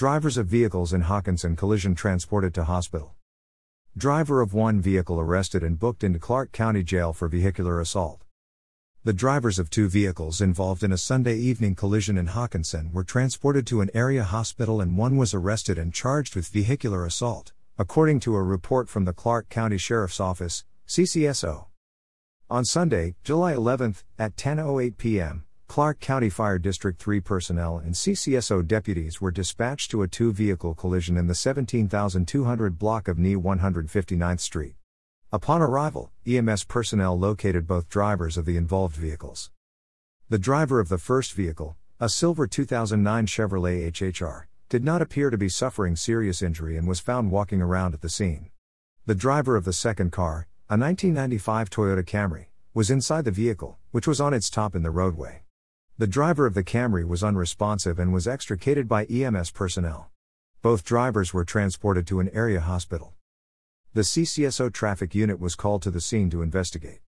Drivers of vehicles in Hockinson collision transported to hospital. Driver of one vehicle arrested and booked into Clark County Jail for vehicular assault. The drivers of two vehicles involved in a Sunday evening collision in Hockinson were transported to an area hospital and one was arrested and charged with vehicular assault, according to a report from the Clark County Sheriff's Office, CCSO. On Sunday, July 11, at 10:08 p.m., Clark County Fire District 3 personnel and CCSO deputies were dispatched to a two vehicle collision in the 17200 block of NE 159th Street. Upon arrival, EMS personnel located both drivers of the involved vehicles. The driver of the first vehicle, a silver 2009 Chevrolet HHR, did not appear to be suffering serious injury and was found walking around at the scene. The driver of the second car, a 1995 Toyota Camry, was inside the vehicle, which was on its top in the roadway. The driver of the Camry was unresponsive and was extricated by EMS personnel. Both drivers were transported to an area hospital. The CCSO traffic unit was called to the scene to investigate.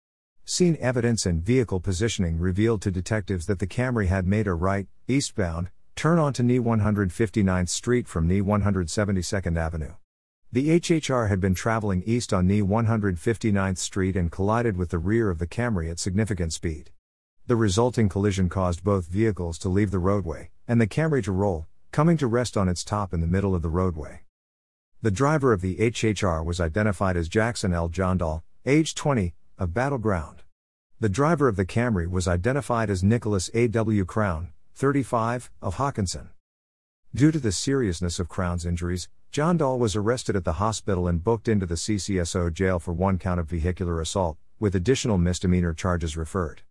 Scene evidence and vehicle positioning revealed to detectives that the Camry had made a right, eastbound, turn onto NE 159th Street from NE 172nd Avenue. The HHR had been traveling east on NE 159th Street and collided with the rear of the Camry at significant speed. The resulting collision caused both vehicles to leave the roadway, and the Camry to roll, coming to rest on its top in the middle of the roadway. The driver of the HHR was identified as Jackson L. Johndall, age 20, of Battleground. The driver of the Camry was identified as Nicholas A. W. Crown, 35, of Hockinson. Due to the seriousness of Crown's injuries, Johndall was arrested at the hospital and booked into the CCSO jail for one count of vehicular assault, with additional misdemeanor charges referred.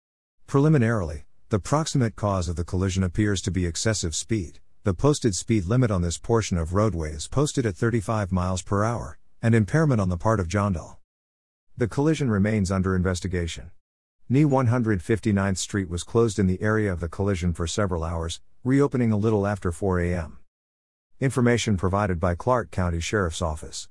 Preliminarily, the proximate cause of the collision appears to be excessive speed. The posted speed limit on this portion of roadway is posted at 35 miles per hour, and impairment on the part of Johndall. The collision remains under investigation. NE 159th Street was closed in the area of the collision for several hours, reopening a little after 4 a.m. Information provided by Clark County Sheriff's Office.